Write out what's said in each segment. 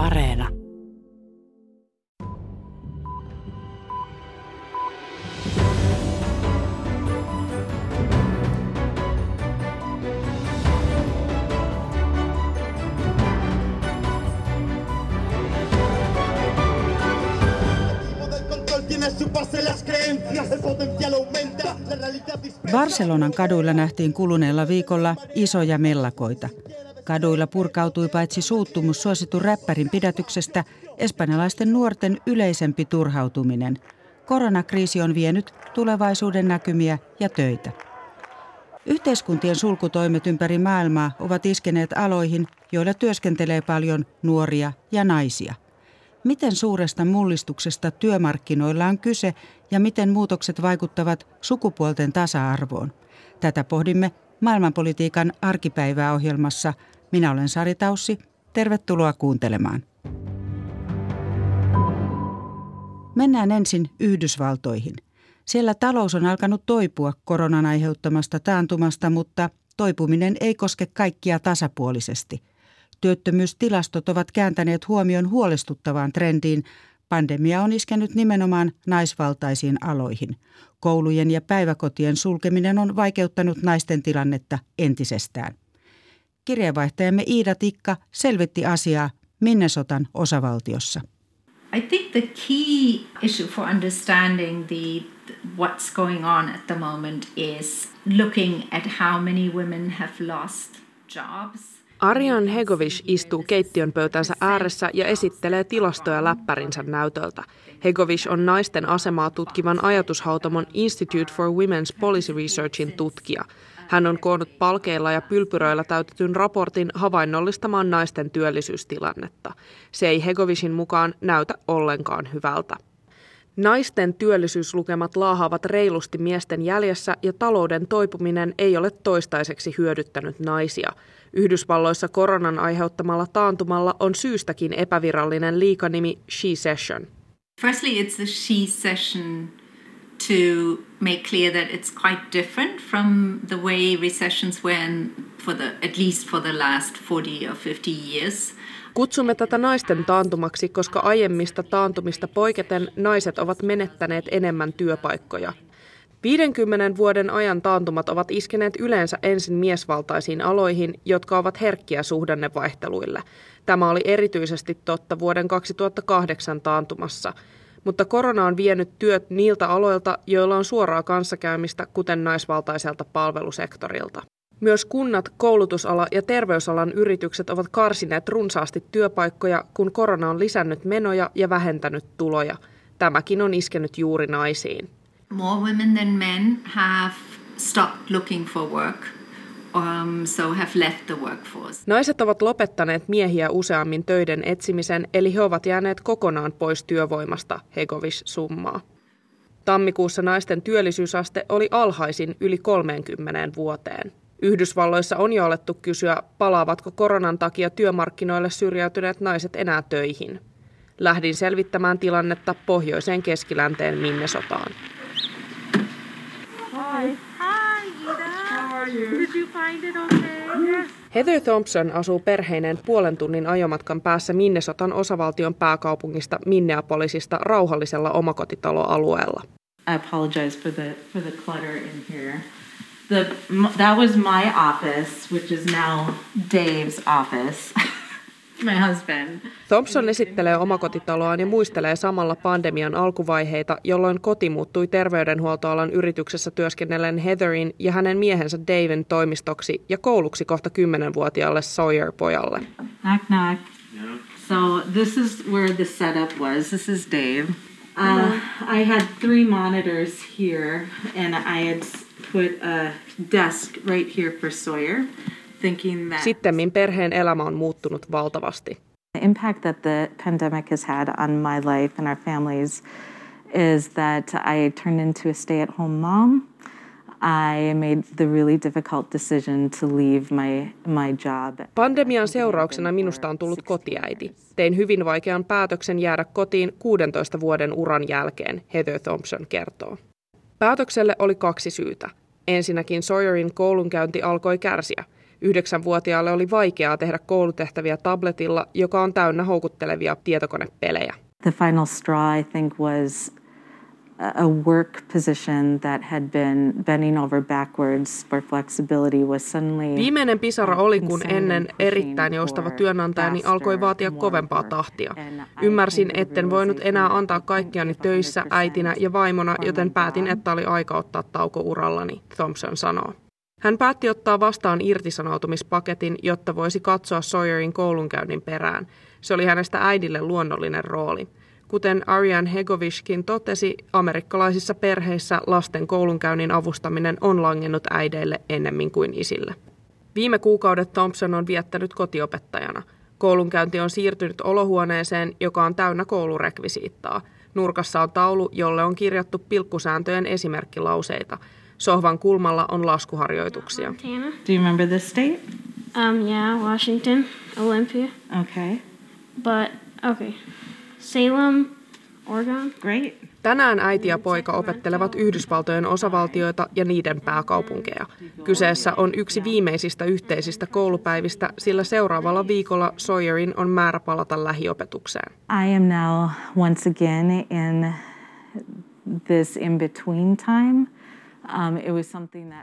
Areena. Barcelonan kaduilla nähtiin kuluneella viikolla isoja mellakoita. Kaduilla purkautui paitsi suuttumus suositun räppärin pidätyksestä, espanjalaisten nuorten yleisempi turhautuminen. Koronakriisi on vienyt tulevaisuuden näkymiä ja töitä. Yhteiskuntien sulkutoimet ympäri maailmaa ovat iskeneet aloihin, joilla työskentelee paljon nuoria ja naisia – Miten suuresta mullistuksesta työmarkkinoilla on kyse ja miten muutokset vaikuttavat sukupuolten tasa-arvoon? Tätä pohdimme maailmanpolitiikan arkipäivää ohjelmassa. Minä olen Sari Taussi. Tervetuloa kuuntelemaan. Mennään ensin Yhdysvaltoihin. Siellä talous on alkanut toipua koronan aiheuttamasta taantumasta, mutta toipuminen ei koske kaikkia tasapuolisesti – Työttömyystilastot ovat kääntäneet huomion huolestuttavaan trendiin. Pandemia on iskenyt nimenomaan naisvaltaisiin aloihin. Koulujen ja päiväkotien sulkeminen on vaikeuttanut naisten tilannetta entisestään. Kirjeenvaihtajamme Iida Tikka selvitti asiaa Minnesotan osavaltiossa. I think the key issue for understanding the what's going on at the moment is looking at how many women have lost jobs. Arjan Hegovish istuu keittiön pöytänsä ääressä ja esittelee tilastoja läppärinsä näytöltä. Hegovish on naisten asemaa tutkivan ajatushautomon Institute for Women's Policy Researchin tutkija. Hän on koonnut palkeilla ja pylpyröillä täytetyn raportin havainnollistamaan naisten työllisyystilannetta. Se ei Hegovishin mukaan näytä ollenkaan hyvältä. Naisten työllisyyslukemat laahaavat reilusti miesten jäljessä ja talouden toipuminen ei ole toistaiseksi hyödyttänyt naisia – Yhdysvalloissa koronan aiheuttamalla taantumalla on syystäkin epävirallinen liikanimi She Session. Firstly, it's the She Session to make clear that it's quite different from the way recessions were for the, at least for the last 40 or 50 years. Kutsumme tätä naisten taantumaksi, koska aiemmista taantumista poiketen naiset ovat menettäneet enemmän työpaikkoja. 50 vuoden ajan taantumat ovat iskeneet yleensä ensin miesvaltaisiin aloihin, jotka ovat herkkiä suhdannevaihteluille. Tämä oli erityisesti totta vuoden 2008 taantumassa, mutta korona on vienyt työt niiltä aloilta, joilla on suoraa kanssakäymistä, kuten naisvaltaiselta palvelusektorilta. Myös kunnat, koulutusala ja terveysalan yritykset ovat karsineet runsaasti työpaikkoja, kun korona on lisännyt menoja ja vähentänyt tuloja. Tämäkin on iskenyt juuri naisiin more women than men have stopped looking for work. Um, so have left the workforce. Naiset ovat lopettaneet miehiä useammin töiden etsimisen, eli he ovat jääneet kokonaan pois työvoimasta, Hegovis summaa. Tammikuussa naisten työllisyysaste oli alhaisin yli 30 vuoteen. Yhdysvalloissa on jo alettu kysyä, palaavatko koronan takia työmarkkinoille syrjäytyneet naiset enää töihin. Lähdin selvittämään tilannetta pohjoiseen keskilänteen Minnesotaan. Hi. Are you? Did you find it okay? Heather Thompson asuu perheineen puolen tunnin ajomatkan päässä Minnesotan osavaltion pääkaupungista Minneapolisista rauhallisella omakotitaloalueella. I apologize for the, for the clutter in here. The, that was my office, which is now Dave's office. My husband. Thompson esittelee omakotitaloaan ja muistelee samalla pandemian alkuvaiheita, jolloin koti muuttui terveydenhuoltoalan yrityksessä työskennellen Heatherin ja hänen miehensä Daven toimistoksi ja kouluksi kohta kymmenenvuotiaalle Sawyer-pojalle. Knock knock. Yeah. So this is where the setup was. This is Dave. Uh, I had three monitors here and I had put a desk right here for Sawyer. Sittemmin perheen elämä on muuttunut valtavasti. The impact that the pandemic has had on my life and our families is that I turned into a stay-at-home mom. I made the really difficult decision to leave my, my job. Pandemian seurauksena minusta on tullut kotiäiti. Tein hyvin vaikean päätöksen jäädä kotiin 16 vuoden uran jälkeen, Heather Thompson kertoo. Päätökselle oli kaksi syytä. Ensinnäkin Sawyerin koulunkäynti alkoi kärsiä – Yhdeksänvuotiaalle oli vaikeaa tehdä koulutehtäviä tabletilla, joka on täynnä houkuttelevia tietokonepelejä. The final straw, I think, was a work position that had been bending over backwards for flexibility was suddenly Viimeinen pisara oli, kun ennen erittäin joustava työnantajani alkoi vaatia kovempaa tahtia. Ymmärsin, etten voinut enää antaa kaikkiani töissä äitinä ja vaimona, joten päätin, että oli aika ottaa tauko urallani, Thompson sanoo. Hän päätti ottaa vastaan irtisanoutumispaketin, jotta voisi katsoa Sawyerin koulunkäynnin perään. Se oli hänestä äidille luonnollinen rooli. Kuten Arian Hegovishkin totesi, amerikkalaisissa perheissä lasten koulunkäynnin avustaminen on langennut äideille ennemmin kuin isille. Viime kuukaudet Thompson on viettänyt kotiopettajana. Koulunkäynti on siirtynyt olohuoneeseen, joka on täynnä koulurekvisiittaa. Nurkassa on taulu, jolle on kirjattu pilkkusääntöjen esimerkkilauseita. Sohvan kulmalla on laskuharjoituksia. Montana. Do you remember the state? Um, yeah, Washington, Olympia. Okay, But okay, Salem, Oregon. great. Tänään äiti ja poika opettelevat Yhdysvaltojen osavaltioita ja niiden pääkaupunkeja. Kyseessä on yksi viimeisistä yhteisistä koulupäivistä, sillä seuraavalla viikolla Sawyerin on määrä palata lähiopetukseen. I am now once again in this in-between time. Um,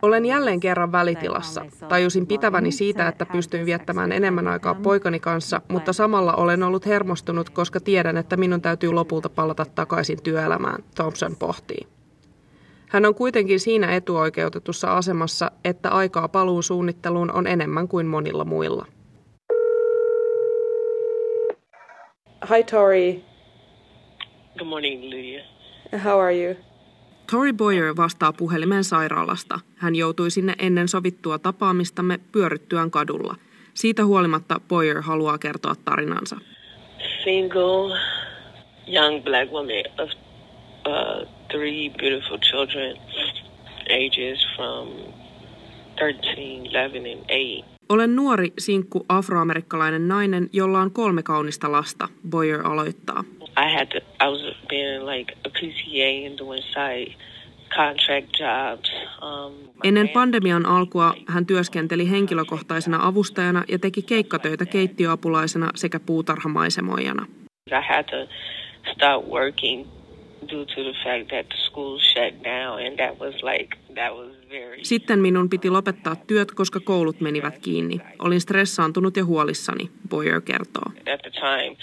Olen jälleen kerran välitilassa. Tajusin pitäväni siitä, että pystyin viettämään enemmän aikaa poikani kanssa, mutta samalla olen ollut hermostunut, koska tiedän, että minun täytyy lopulta palata takaisin työelämään, Thompson pohtii. Hän on kuitenkin siinä etuoikeutetussa asemassa, että aikaa paluun suunnitteluun on enemmän kuin monilla muilla. Hi Tori, Good morning, Lydia. how are you? Tori Boyer vastaa puhelimen sairaalasta. Hän joutui sinne ennen sovittua tapaamistamme pyöryttyään kadulla. Siitä huolimatta Boyer haluaa kertoa tarinansa. Single, young black woman of uh, three beautiful children, ages from 13, 11, and 8. Olen nuori, sinkku, afroamerikkalainen nainen, jolla on kolme kaunista lasta, Boyer aloittaa. I had to, I was being like a PCA and doing side contract jobs. Um, Ennen pandemian alkua hän työskenteli henkilökohtaisena avustajana ja teki keikkatöitä keittiöapulaisena sekä puutarhamaisemoijana. I had to stop working Sitten minun piti lopettaa työt, koska koulut menivät kiinni. Olin stressaantunut ja huolissani, Boyer kertoo. at the time,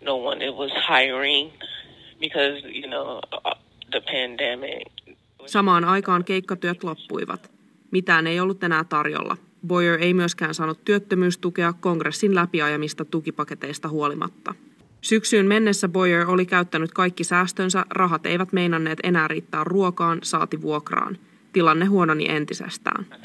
no one was hiring because you know the pandemic. Samaan aikaan keikkatyöt loppuivat. Mitään ei ollut enää tarjolla. Boyer ei myöskään saanut työttömyystukea kongressin läpiajamista tukipaketeista huolimatta. Syksyyn mennessä Boyer oli käyttänyt kaikki säästönsä, rahat eivät meinanneet enää riittää ruokaan, saati vuokraan. Tilanne huononi entisestään. No.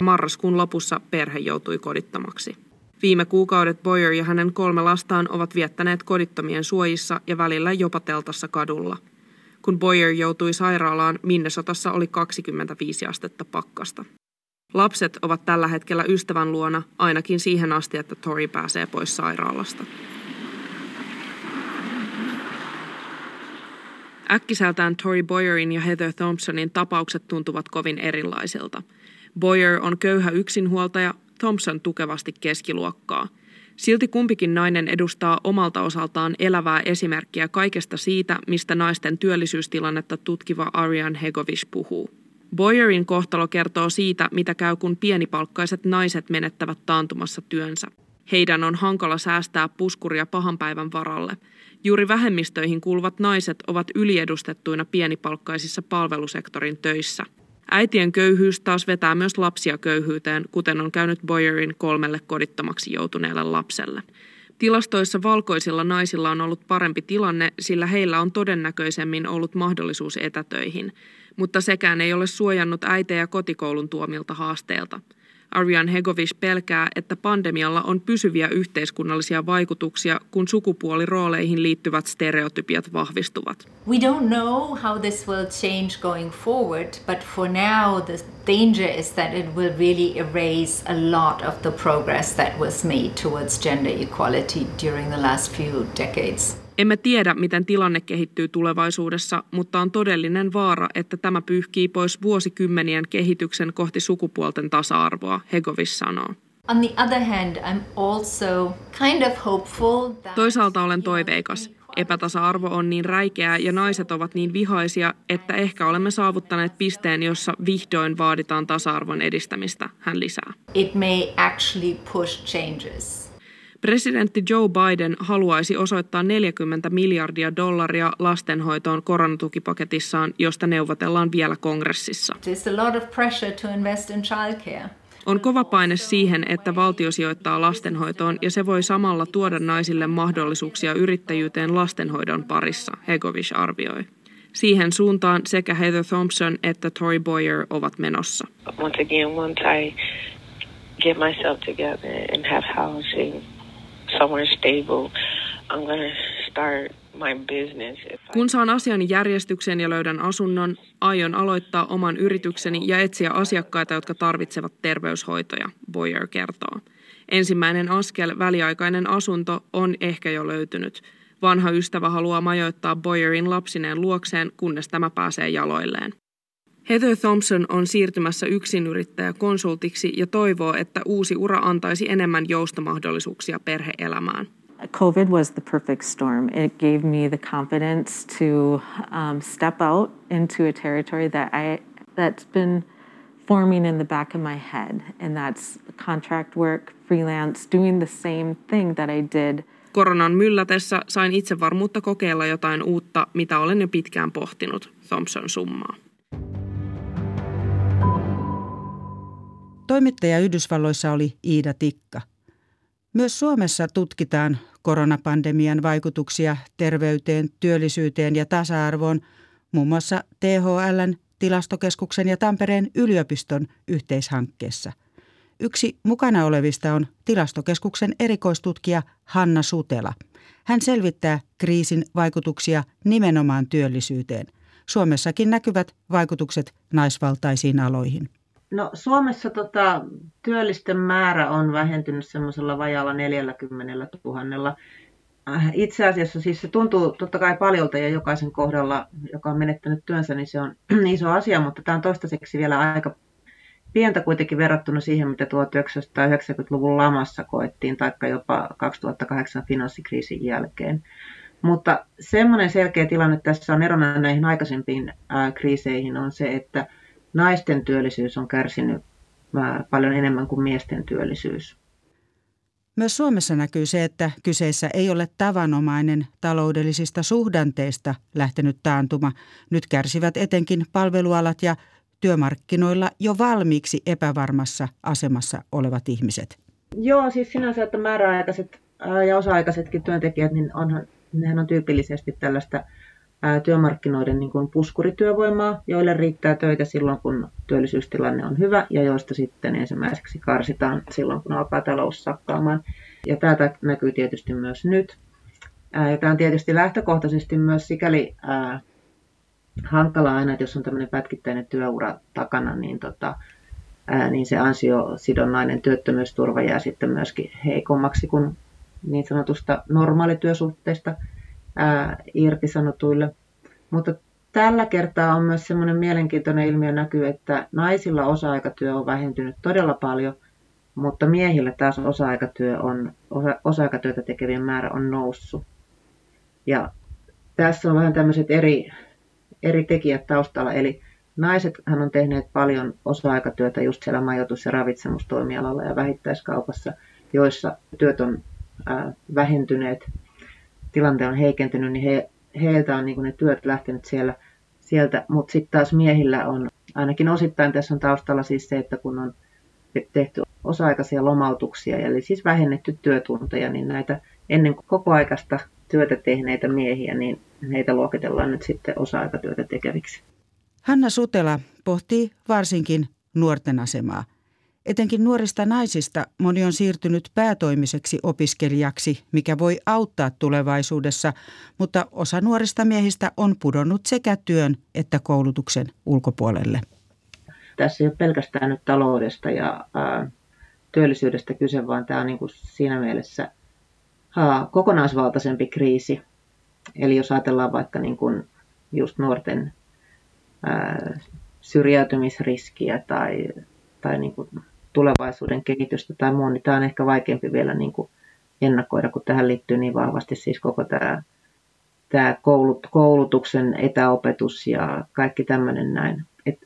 Marraskuun lopussa perhe joutui kodittomaksi. Viime kuukaudet Boyer ja hänen kolme lastaan ovat viettäneet kodittomien suojissa ja välillä jopa teltassa kadulla. Kun Boyer joutui sairaalaan, Minnesotassa oli 25 astetta pakkasta. Lapset ovat tällä hetkellä ystävän luona, ainakin siihen asti, että Tori pääsee pois sairaalasta. Äkkiseltään Tori Boyerin ja Heather Thompsonin tapaukset tuntuvat kovin erilaisilta. Boyer on köyhä yksinhuoltaja, Thompson tukevasti keskiluokkaa. Silti kumpikin nainen edustaa omalta osaltaan elävää esimerkkiä kaikesta siitä, mistä naisten työllisyystilannetta tutkiva Arian Hegovish puhuu. Boyerin kohtalo kertoo siitä, mitä käy, kun pienipalkkaiset naiset menettävät taantumassa työnsä. Heidän on hankala säästää puskuria pahan päivän varalle. Juuri vähemmistöihin kuuluvat naiset ovat yliedustettuina pienipalkkaisissa palvelusektorin töissä. Äitien köyhyys taas vetää myös lapsia köyhyyteen, kuten on käynyt Boyerin kolmelle kodittomaksi joutuneelle lapselle. Tilastoissa valkoisilla naisilla on ollut parempi tilanne, sillä heillä on todennäköisemmin ollut mahdollisuus etätöihin, mutta sekään ei ole suojannut äitejä kotikoulun tuomilta haasteelta. Arjan Hegovish pelkää, että pandemialla on pysyviä yhteiskunnallisia vaikutuksia, kun sukupuolirooleihin liittyvät stereotypiat vahvistuvat. We don't know how this will change going forward, but for now, the danger is that it will really erase a lot of the progress that was made towards gender equality during the last few decades. Emme tiedä, miten tilanne kehittyy tulevaisuudessa, mutta on todellinen vaara, että tämä pyyhkii pois vuosikymmenien kehityksen kohti sukupuolten tasa-arvoa, Hegovis sanoo. On the other hand, I'm also kind of hopeful that... Toisaalta olen toiveikas. Epätasa-arvo on niin räikeää ja naiset ovat niin vihaisia, että ehkä olemme saavuttaneet pisteen, jossa vihdoin vaaditaan tasa-arvon edistämistä, hän lisää. It may actually push changes. Presidentti Joe Biden haluaisi osoittaa 40 miljardia dollaria lastenhoitoon koronatukipaketissaan, josta neuvotellaan vielä kongressissa. On kova paine siihen, että valtio sijoittaa lastenhoitoon ja se voi samalla tuoda naisille mahdollisuuksia yrittäjyyteen lastenhoidon parissa, Hegovish arvioi. Siihen suuntaan sekä Heather Thompson että Tori Boyer ovat menossa. Once again, once I get myself together and have housing somewhere stable, I'm gonna start kun saan asiani järjestykseen ja löydän asunnon, aion aloittaa oman yritykseni ja etsiä asiakkaita, jotka tarvitsevat terveyshoitoja, Boyer kertoo. Ensimmäinen askel, väliaikainen asunto, on ehkä jo löytynyt. Vanha ystävä haluaa majoittaa Boyerin lapsineen luokseen, kunnes tämä pääsee jaloilleen. Heather Thompson on siirtymässä yksinyrittäjä konsultiksi ja toivoo, että uusi ura antaisi enemmän joustomahdollisuuksia perheelämään. COVID was the perfect storm. It gave me the confidence to um, step out into a territory that I that's been forming in the back of my head, and that's contract work, freelance, doing the same thing that I did. Koronan myllätessä sain itsevarmuutta kokeilla jotain uutta, mitä olen jo pitkään pohtinut, Thompson summaa. Toimittaja Yhdysvalloissa oli Iida Tikka. Myös Suomessa tutkitaan koronapandemian vaikutuksia terveyteen, työllisyyteen ja tasa-arvoon muun muassa THLn, tilastokeskuksen ja Tampereen yliopiston yhteishankkeessa. Yksi mukana olevista on tilastokeskuksen erikoistutkija Hanna Sutela. Hän selvittää kriisin vaikutuksia nimenomaan työllisyyteen. Suomessakin näkyvät vaikutukset naisvaltaisiin aloihin. No Suomessa tota, työllisten määrä on vähentynyt semmoisella vajalla 40 000. Äh, itse asiassa siis se tuntuu totta kai paljolta ja jokaisen kohdalla, joka on menettänyt työnsä, niin se on iso asia, mutta tämä on toistaiseksi vielä aika pientä kuitenkin verrattuna siihen, mitä 1990-luvun lamassa koettiin, taikka jopa 2008 finanssikriisin jälkeen. Mutta semmoinen selkeä tilanne tässä on erona näihin aikaisempiin äh, kriiseihin on se, että naisten työllisyys on kärsinyt paljon enemmän kuin miesten työllisyys. Myös Suomessa näkyy se, että kyseessä ei ole tavanomainen taloudellisista suhdanteista lähtenyt taantuma. Nyt kärsivät etenkin palvelualat ja työmarkkinoilla jo valmiiksi epävarmassa asemassa olevat ihmiset. Joo, siis sinänsä, että määräaikaiset ja osa-aikaisetkin työntekijät, niin onhan, nehän on tyypillisesti tällaista työmarkkinoiden niin kuin puskurityövoimaa, joille riittää töitä silloin, kun työllisyystilanne on hyvä ja joista sitten ensimmäiseksi karsitaan silloin, kun alkaa talous sakkaamaan. Ja tätä näkyy tietysti myös nyt. Ja tämä on tietysti lähtökohtaisesti myös sikäli ää, hankala aina, että jos on tämmöinen pätkittäinen työura takana, niin, tota, ää, niin se ansiosidonnainen työttömyysturva jää sitten myöskin heikommaksi kuin niin sanotusta normaalityösuhteista ää, irtisanotuille. Mutta tällä kertaa on myös semmoinen mielenkiintoinen ilmiö näkyy, että naisilla osa-aikatyö on vähentynyt todella paljon, mutta miehillä taas osa-aikatyö on, osa, osa-aikatyötä tekevien määrä on noussut. Ja tässä on vähän tämmöiset eri, eri tekijät taustalla, eli naisethan on tehneet paljon osa-aikatyötä just siellä majoitus- ja ravitsemustoimialalla ja vähittäiskaupassa, joissa työt on ää, vähentyneet tilanne on heikentynyt, niin he, heiltä on niin ne työt lähtenyt siellä, sieltä, mutta sitten taas miehillä on, ainakin osittain tässä on taustalla siis se, että kun on tehty osa-aikaisia lomautuksia, eli siis vähennetty työtunteja, niin näitä ennen koko aikaista työtä tehneitä miehiä, niin heitä luokitellaan nyt sitten osa-aikatyötä tekeviksi. Hanna Sutela pohtii varsinkin nuorten asemaa. Etenkin nuorista naisista moni on siirtynyt päätoimiseksi opiskelijaksi, mikä voi auttaa tulevaisuudessa, mutta osa nuorista miehistä on pudonnut sekä työn että koulutuksen ulkopuolelle. Tässä ei ole pelkästään nyt taloudesta ja ää, työllisyydestä kyse, vaan tämä on niin kuin siinä mielessä ää, kokonaisvaltaisempi kriisi. eli jos ajatellaan vaikka niin kuin just nuorten ää, syrjäytymisriskiä tai, tai niin kuin tulevaisuuden kehitystä tai muu, niin tämä on ehkä vaikeampi vielä niin kuin ennakoida, kun tähän liittyy niin vahvasti siis koko tämä, tämä koulut, koulutuksen etäopetus ja kaikki tämmöinen näin. Et,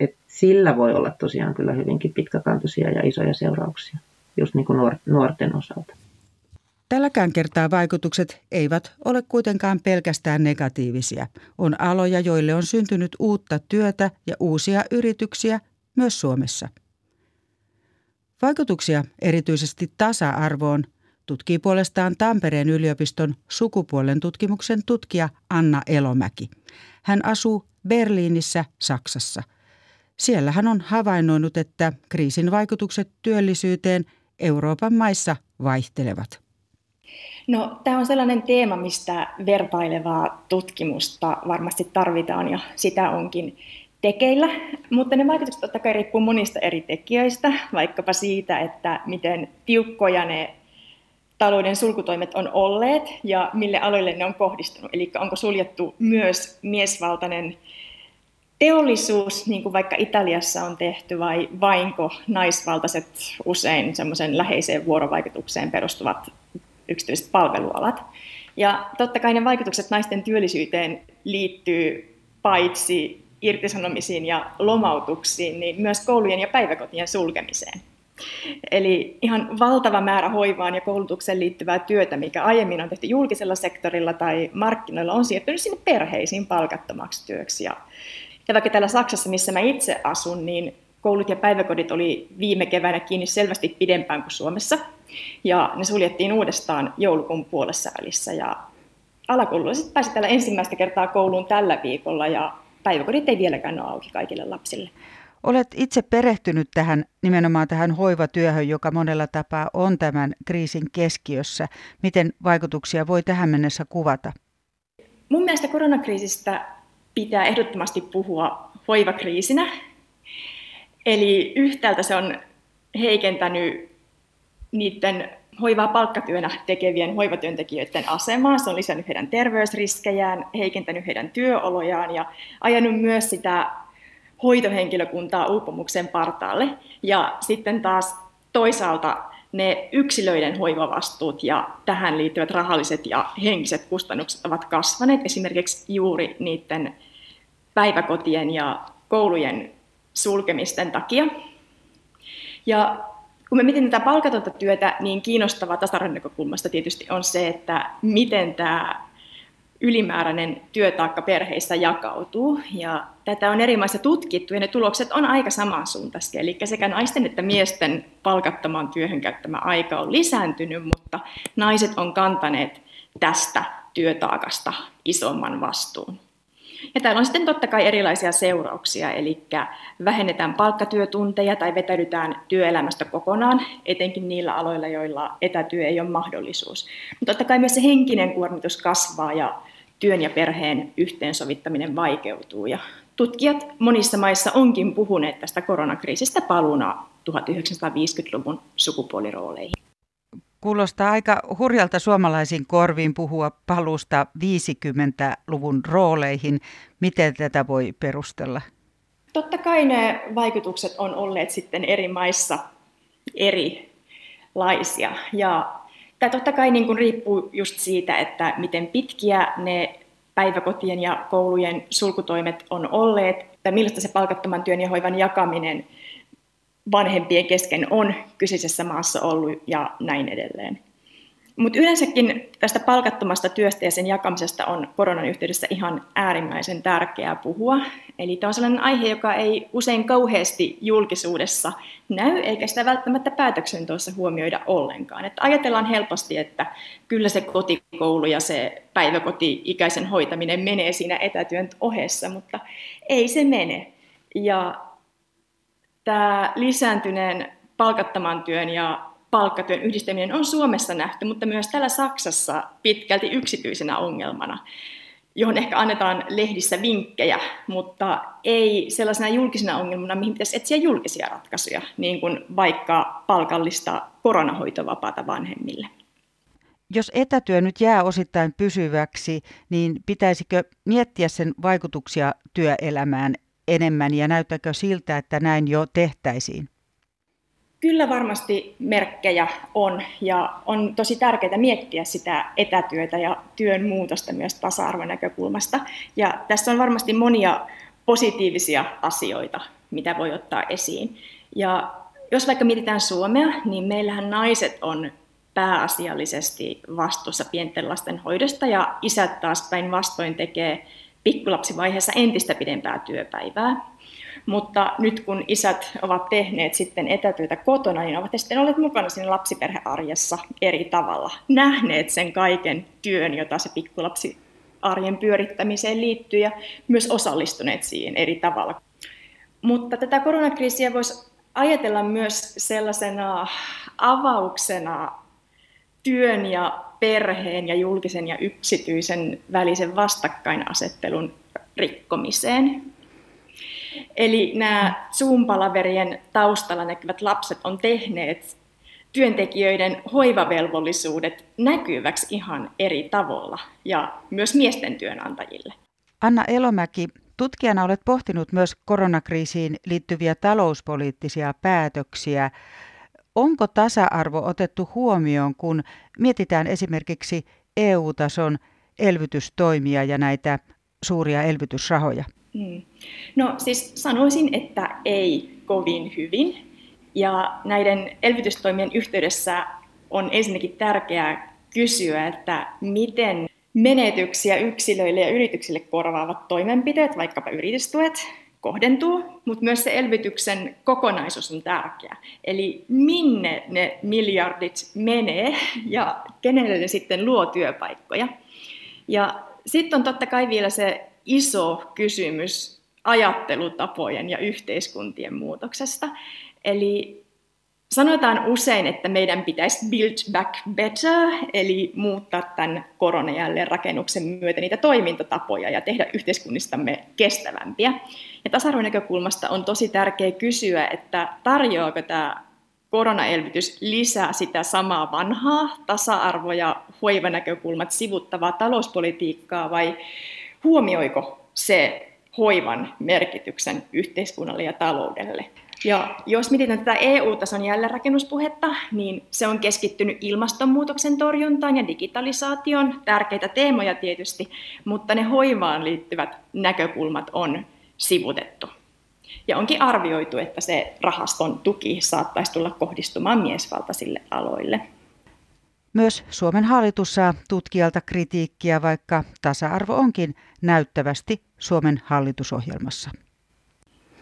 et sillä voi olla tosiaan kyllä hyvinkin pitkäkantoisia ja isoja seurauksia, just niin kuin nuorten osalta. Tälläkään kertaa vaikutukset eivät ole kuitenkaan pelkästään negatiivisia. On aloja, joille on syntynyt uutta työtä ja uusia yrityksiä myös Suomessa. Vaikutuksia erityisesti tasa-arvoon tutkii puolestaan Tampereen yliopiston sukupuolen tutkimuksen tutkija Anna Elomäki. Hän asuu Berliinissä, Saksassa. Siellä hän on havainnoinut, että kriisin vaikutukset työllisyyteen Euroopan maissa vaihtelevat. No, tämä on sellainen teema, mistä vertailevaa tutkimusta varmasti tarvitaan ja sitä onkin tekeillä, mutta ne vaikutukset totta kai riippuu monista eri tekijöistä, vaikkapa siitä, että miten tiukkoja ne talouden sulkutoimet on olleet ja mille aloille ne on kohdistunut. Eli onko suljettu myös miesvaltainen teollisuus, niin kuin vaikka Italiassa on tehty, vai vainko naisvaltaiset usein semmoisen läheiseen vuorovaikutukseen perustuvat yksityiset palvelualat. Ja totta kai ne vaikutukset naisten työllisyyteen liittyy paitsi irtisanomisiin ja lomautuksiin, niin myös koulujen ja päiväkotien sulkemiseen. Eli ihan valtava määrä hoivaan ja koulutukseen liittyvää työtä, mikä aiemmin on tehty julkisella sektorilla tai markkinoilla, on siirtynyt sinne perheisiin palkattomaksi työksi. Ja, vaikka täällä Saksassa, missä mä itse asun, niin koulut ja päiväkodit oli viime keväänä kiinni selvästi pidempään kuin Suomessa. Ja ne suljettiin uudestaan joulukuun puolessa välissä. Ja alakoululaiset pääsivät täällä ensimmäistä kertaa kouluun tällä viikolla ja päiväkodit ei vieläkään ole auki kaikille lapsille. Olet itse perehtynyt tähän nimenomaan tähän hoivatyöhön, joka monella tapaa on tämän kriisin keskiössä. Miten vaikutuksia voi tähän mennessä kuvata? Mun mielestä koronakriisistä pitää ehdottomasti puhua hoivakriisinä. Eli yhtäältä se on heikentänyt niiden hoivaa palkkatyönä tekevien hoivatyöntekijöiden asemaa. Se on lisännyt heidän terveysriskejään, heikentänyt heidän työolojaan ja ajanut myös sitä hoitohenkilökuntaa uupumuksen partaalle. Ja sitten taas toisaalta ne yksilöiden hoivavastuut ja tähän liittyvät rahalliset ja henkiset kustannukset ovat kasvaneet esimerkiksi juuri niiden päiväkotien ja koulujen sulkemisten takia. Ja kun me mietin tätä palkatonta työtä, niin kiinnostava tasa näkökulmasta tietysti on se, että miten tämä ylimääräinen työtaakka perheissä jakautuu. Ja tätä on eri maissa tutkittu ja ne tulokset on aika samansuuntaisia. Eli sekä naisten että miesten palkattoman työhön käyttämä aika on lisääntynyt, mutta naiset on kantaneet tästä työtaakasta isomman vastuun. Ja täällä on sitten totta kai erilaisia seurauksia, eli vähennetään palkkatyötunteja tai vetäydytään työelämästä kokonaan, etenkin niillä aloilla, joilla etätyö ei ole mahdollisuus. Mutta totta kai myös se henkinen kuormitus kasvaa ja työn ja perheen yhteensovittaminen vaikeutuu. Ja tutkijat monissa maissa onkin puhuneet tästä koronakriisistä paluna 1950-luvun sukupuolirooleihin. Kuulostaa aika hurjalta suomalaisiin korviin puhua palusta 50-luvun rooleihin. Miten tätä voi perustella? Totta kai ne vaikutukset on olleet sitten eri maissa erilaisia. Ja tämä totta kai niin kuin riippuu just siitä, että miten pitkiä ne päiväkotien ja koulujen sulkutoimet on olleet, tai millaista se palkattoman työn ja hoivan jakaminen vanhempien kesken on kyseisessä maassa ollut ja näin edelleen. Mutta yleensäkin tästä palkattomasta työstä ja sen jakamisesta on koronan yhteydessä ihan äärimmäisen tärkeää puhua. Eli tämä on sellainen aihe, joka ei usein kauheasti julkisuudessa näy, eikä sitä välttämättä päätöksenteossa huomioida ollenkaan. Että ajatellaan helposti, että kyllä se kotikoulu ja se päiväkoti-ikäisen hoitaminen menee siinä etätyön ohessa, mutta ei se mene. Ja tämä lisääntyneen palkattoman työn ja palkkatyön yhdistäminen on Suomessa nähty, mutta myös täällä Saksassa pitkälti yksityisenä ongelmana, johon ehkä annetaan lehdissä vinkkejä, mutta ei sellaisena julkisena ongelmana, mihin pitäisi etsiä julkisia ratkaisuja, niin kuin vaikka palkallista koronahoitovapaata vanhemmille. Jos etätyö nyt jää osittain pysyväksi, niin pitäisikö miettiä sen vaikutuksia työelämään enemmän ja näyttääkö siltä, että näin jo tehtäisiin? Kyllä varmasti merkkejä on ja on tosi tärkeää miettiä sitä etätyötä ja työn muutosta myös tasa-arvon näkökulmasta. Ja tässä on varmasti monia positiivisia asioita, mitä voi ottaa esiin. Ja jos vaikka mietitään Suomea, niin meillähän naiset on pääasiallisesti vastuussa pienten lasten hoidosta ja isät taas päinvastoin tekee pikkulapsivaiheessa entistä pidempää työpäivää. Mutta nyt kun isät ovat tehneet sitten etätyötä kotona, niin ovat sitten olleet mukana siinä lapsiperhearjessa eri tavalla. Nähneet sen kaiken työn, jota se pikkulapsi arjen pyörittämiseen liittyy ja myös osallistuneet siihen eri tavalla. Mutta tätä koronakriisiä voisi ajatella myös sellaisena avauksena työn ja perheen ja julkisen ja yksityisen välisen vastakkainasettelun rikkomiseen. Eli nämä Zoom-palaverien taustalla näkyvät lapset on tehneet työntekijöiden hoivavelvollisuudet näkyväksi ihan eri tavalla ja myös miesten työnantajille. Anna Elomäki, tutkijana olet pohtinut myös koronakriisiin liittyviä talouspoliittisia päätöksiä. Onko tasa-arvo otettu huomioon, kun mietitään esimerkiksi EU-tason elvytystoimia ja näitä suuria elvytysrahoja? Hmm. No siis sanoisin, että ei kovin hyvin. Ja näiden elvytystoimien yhteydessä on ensinnäkin tärkeää kysyä, että miten menetyksiä yksilöille ja yrityksille korvaavat toimenpiteet, vaikkapa yritystuet, kohdentuu, mutta myös se elvytyksen kokonaisuus on tärkeä. Eli minne ne miljardit menee ja kenelle ne sitten luo työpaikkoja. Ja sitten on totta kai vielä se iso kysymys ajattelutapojen ja yhteiskuntien muutoksesta. Eli sanotaan usein, että meidän pitäisi build back better, eli muuttaa tämän koronajälleen rakennuksen myötä niitä toimintatapoja ja tehdä yhteiskunnistamme kestävämpiä. Ja tasa näkökulmasta on tosi tärkeää kysyä, että tarjoako tämä koronaelvytys lisää sitä samaa vanhaa tasa-arvo- ja hoivanäkökulmat sivuttavaa talouspolitiikkaa vai huomioiko se hoivan merkityksen yhteiskunnalle ja taloudelle? Ja jos mietitään tätä EU-tason jälleenrakennuspuhetta, niin se on keskittynyt ilmastonmuutoksen torjuntaan ja digitalisaation, tärkeitä teemoja tietysti, mutta ne hoivaan liittyvät näkökulmat on sivutettu. Ja onkin arvioitu, että se rahaston tuki saattaisi tulla kohdistumaan miesvaltaisille aloille. Myös Suomen hallitus saa tutkijalta kritiikkiä, vaikka tasa-arvo onkin näyttävästi Suomen hallitusohjelmassa.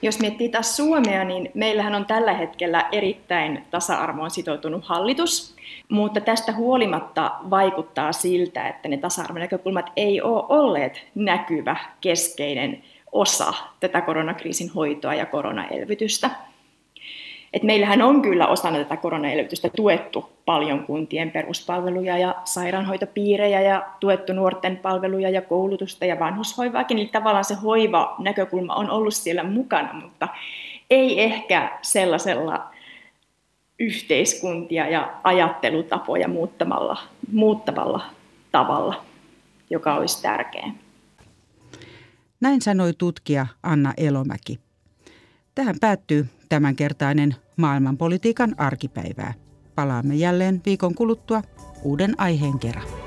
Jos miettii taas Suomea, niin meillähän on tällä hetkellä erittäin tasa-arvoon sitoutunut hallitus, mutta tästä huolimatta vaikuttaa siltä, että ne tasa-arvonäkökulmat ei ole olleet näkyvä keskeinen osa tätä koronakriisin hoitoa ja koronaelvytystä. Et meillähän on kyllä osana tätä koronaelvytystä tuettu paljon kuntien peruspalveluja ja sairaanhoitopiirejä ja tuettu nuorten palveluja ja koulutusta ja vanhushoivaakin. Eli tavallaan se hoiva-näkökulma on ollut siellä mukana, mutta ei ehkä sellaisella yhteiskuntia ja ajattelutapoja muuttamalla, muuttavalla tavalla, joka olisi tärkeä. Näin sanoi tutkija Anna Elomäki. Tähän päättyy tämänkertainen maailmanpolitiikan arkipäivää. Palaamme jälleen viikon kuluttua uuden aiheen kerran.